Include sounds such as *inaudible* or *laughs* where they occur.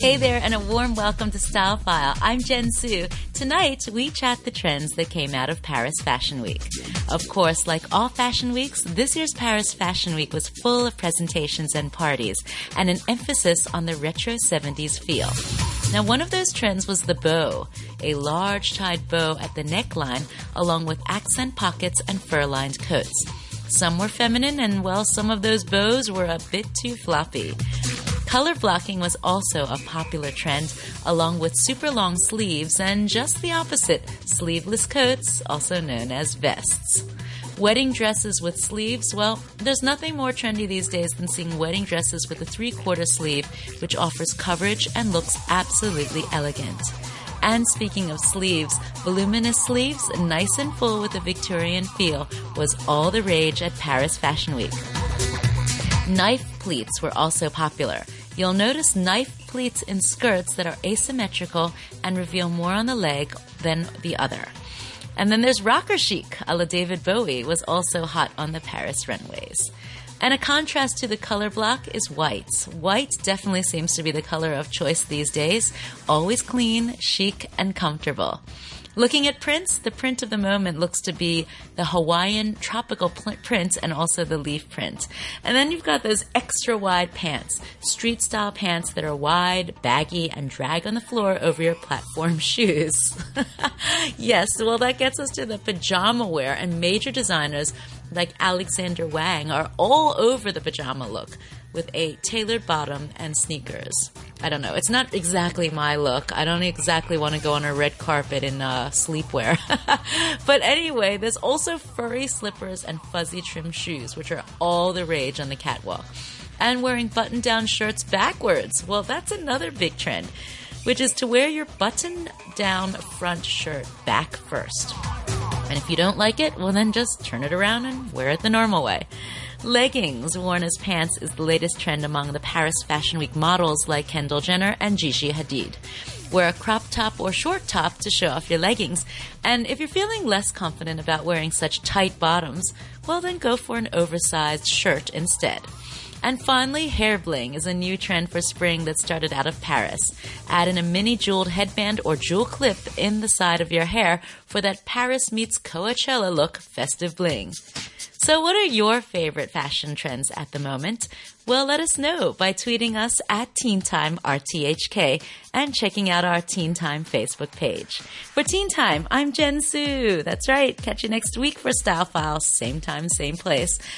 Hey there, and a warm welcome to Style File. I'm Jen Su. Tonight, we chat the trends that came out of Paris Fashion Week. Of course, like all fashion weeks, this year's Paris Fashion Week was full of presentations and parties, and an emphasis on the retro 70s feel. Now, one of those trends was the bow, a large tied bow at the neckline, along with accent pockets and fur lined coats. Some were feminine, and well, some of those bows were a bit too floppy. Color blocking was also a popular trend, along with super long sleeves and just the opposite, sleeveless coats, also known as vests. Wedding dresses with sleeves, well, there's nothing more trendy these days than seeing wedding dresses with a three quarter sleeve, which offers coverage and looks absolutely elegant. And speaking of sleeves, voluminous sleeves, nice and full with a Victorian feel, was all the rage at Paris Fashion Week. Knife pleats were also popular. You'll notice knife pleats in skirts that are asymmetrical and reveal more on the leg than the other. And then there's rocker chic, a la David Bowie, was also hot on the Paris runways. And a contrast to the color block is white. White definitely seems to be the color of choice these days. Always clean, chic, and comfortable. Looking at prints, the print of the moment looks to be the Hawaiian tropical print and also the leaf print. And then you've got those extra wide pants, street style pants that are wide, baggy, and drag on the floor over your platform *laughs* shoes. *laughs* yes, well, that gets us to the pajama wear, and major designers like Alexander Wang are all over the pajama look with a tailored bottom and sneakers. I don't know. It's not exactly my look. I don't exactly want to go on a red carpet in uh, sleepwear. *laughs* but anyway, there's also furry slippers and fuzzy trim shoes, which are all the rage on the catwalk. And wearing button down shirts backwards. Well, that's another big trend, which is to wear your button down front shirt back first. And if you don't like it, well, then just turn it around and wear it the normal way. Leggings worn as pants is the latest trend among the Paris Fashion Week models like Kendall Jenner and Gigi Hadid. Wear a crop top or short top to show off your leggings. And if you're feeling less confident about wearing such tight bottoms, well, then go for an oversized shirt instead. And finally, hair bling is a new trend for spring that started out of Paris. Add in a mini jeweled headband or jewel clip in the side of your hair for that Paris meets Coachella look festive bling. So, what are your favorite fashion trends at the moment? Well, let us know by tweeting us at Teen Time RTHK and checking out our Teen Time Facebook page. For Teen Time, I'm Jen Su. That's right. Catch you next week for Style Files, same time, same place.